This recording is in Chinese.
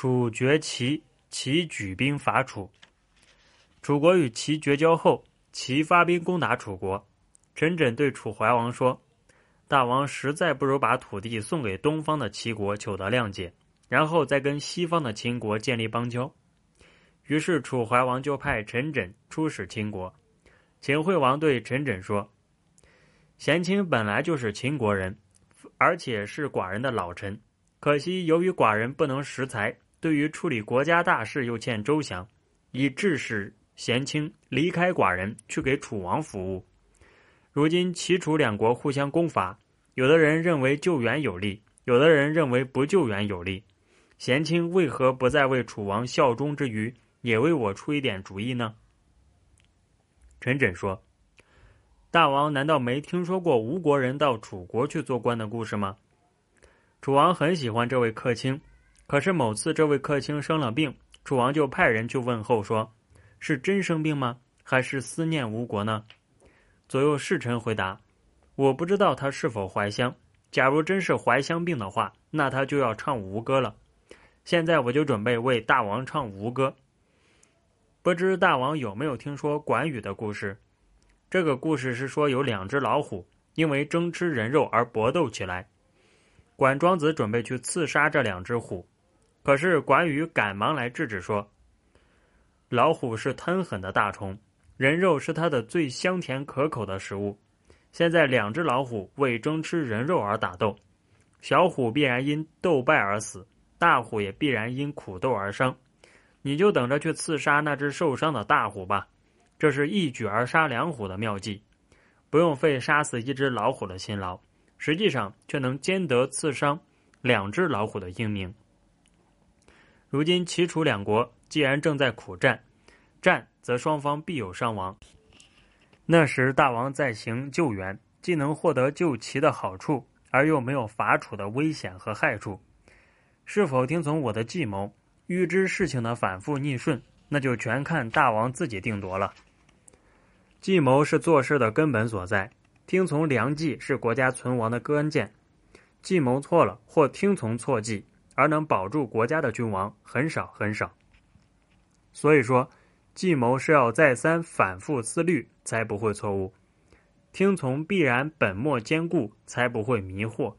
楚绝齐，齐举兵伐楚。楚国与齐绝交后，齐发兵攻打楚国。陈轸对楚怀王说：“大王实在不如把土地送给东方的齐国，求得谅解，然后再跟西方的秦国建立邦交。”于是楚怀王就派陈轸出使秦国。秦惠王对陈轸说：“贤卿本来就是秦国人，而且是寡人的老臣。可惜由于寡人不能识才，对于处理国家大事又欠周详，以致使贤卿离开寡人，去给楚王服务。如今齐楚两国互相攻伐，有的人认为救援有利，有的人认为不救援有利。贤卿为何不在为楚王效忠之余，也为我出一点主意呢？”陈轸说：“大王难道没听说过吴国人到楚国去做官的故事吗？楚王很喜欢这位客卿，可是某次这位客卿生了病，楚王就派人去问候，说是真生病吗？还是思念吴国呢？左右侍臣回答：我不知道他是否怀乡。假如真是怀乡病的话，那他就要唱吴歌了。现在我就准备为大王唱吴歌。”不知大王有没有听说管羽的故事？这个故事是说有两只老虎因为争吃人肉而搏斗起来。管庄子准备去刺杀这两只虎，可是管羽赶忙来制止说：“老虎是贪狠的大虫，人肉是它的最香甜可口的食物。现在两只老虎为争吃人肉而打斗，小虎必然因斗败而死，大虎也必然因苦斗而伤。”你就等着去刺杀那只受伤的大虎吧，这是一举而杀两虎的妙计，不用费杀死一只老虎的辛劳，实际上却能兼得刺伤两只老虎的英名。如今齐楚两国既然正在苦战，战则双方必有伤亡。那时大王在行救援，既能获得救齐的好处，而又没有伐楚的危险和害处，是否听从我的计谋？预知事情的反复逆顺，那就全看大王自己定夺了。计谋是做事的根本所在，听从良计是国家存亡的关键。计谋错了或听从错计而能保住国家的君王很少很少。所以说，计谋是要再三反复思虑才不会错误，听从必然本末兼顾才不会迷惑。